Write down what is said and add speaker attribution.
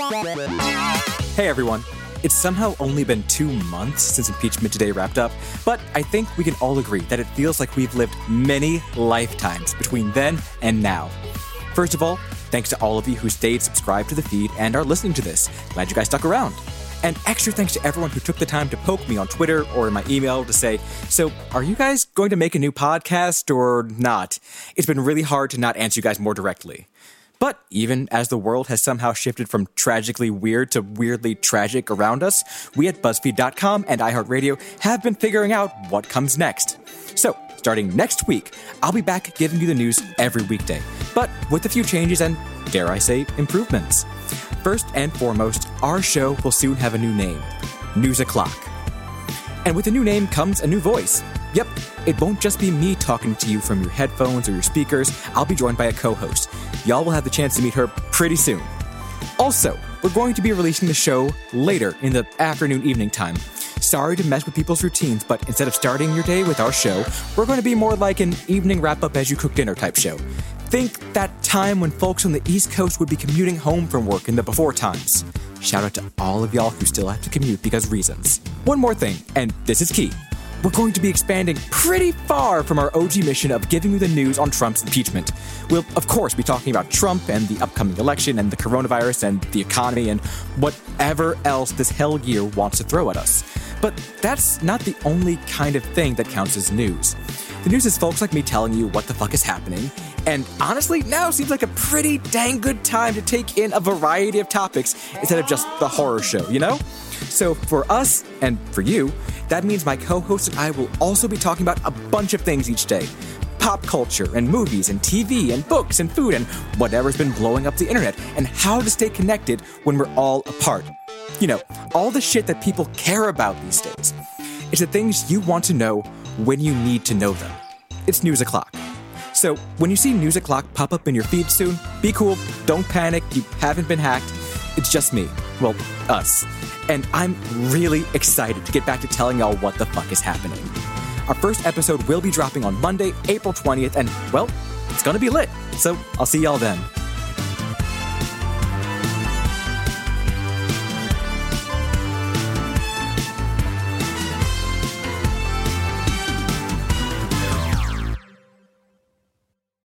Speaker 1: Hey everyone. It's somehow only been two months since Impeachment Today wrapped up, but I think we can all agree that it feels like we've lived many lifetimes between then and now. First of all, thanks to all of you who stayed subscribed to the feed and are listening to this. Glad you guys stuck around. And extra thanks to everyone who took the time to poke me on Twitter or in my email to say, So, are you guys going to make a new podcast or not? It's been really hard to not answer you guys more directly. But even as the world has somehow shifted from tragically weird to weirdly tragic around us, we at BuzzFeed.com and iHeartRadio have been figuring out what comes next. So, starting next week, I'll be back giving you the news every weekday, but with a few changes and, dare I say, improvements. First and foremost, our show will soon have a new name News O'Clock. And with a new name comes a new voice. Yep, it won't just be me talking to you from your headphones or your speakers. I'll be joined by a co host. Y'all will have the chance to meet her pretty soon. Also, we're going to be releasing the show later in the afternoon evening time. Sorry to mess with people's routines, but instead of starting your day with our show, we're going to be more like an evening wrap up as you cook dinner type show. Think that time when folks on the East Coast would be commuting home from work in the before times. Shout out to all of y'all who still have to commute because reasons. One more thing, and this is key we're going to be expanding pretty far from our OG mission of giving you the news on Trump's impeachment. We'll, of course, be talking about Trump and the upcoming election and the coronavirus and the economy and whatever else this hell year wants to throw at us. But that's not the only kind of thing that counts as news. The news is folks like me telling you what the fuck is happening, and honestly, now seems like a pretty dang good time to take in a variety of topics instead of just the horror show, you know? So for us, and for you, that means my co host and I will also be talking about a bunch of things each day pop culture, and movies, and TV, and books, and food, and whatever's been blowing up the internet, and how to stay connected when we're all apart. You know, all the shit that people care about these days. It's the things you want to know when you need to know them. It's News O'Clock. So, when you see News O'Clock pop up in your feed soon, be cool, don't panic, you haven't been hacked. It's just me. Well, us. And I'm really excited to get back to telling y'all what the fuck is happening. Our first episode will be dropping on Monday, April 20th, and well, it's gonna be lit. So I'll see y'all then.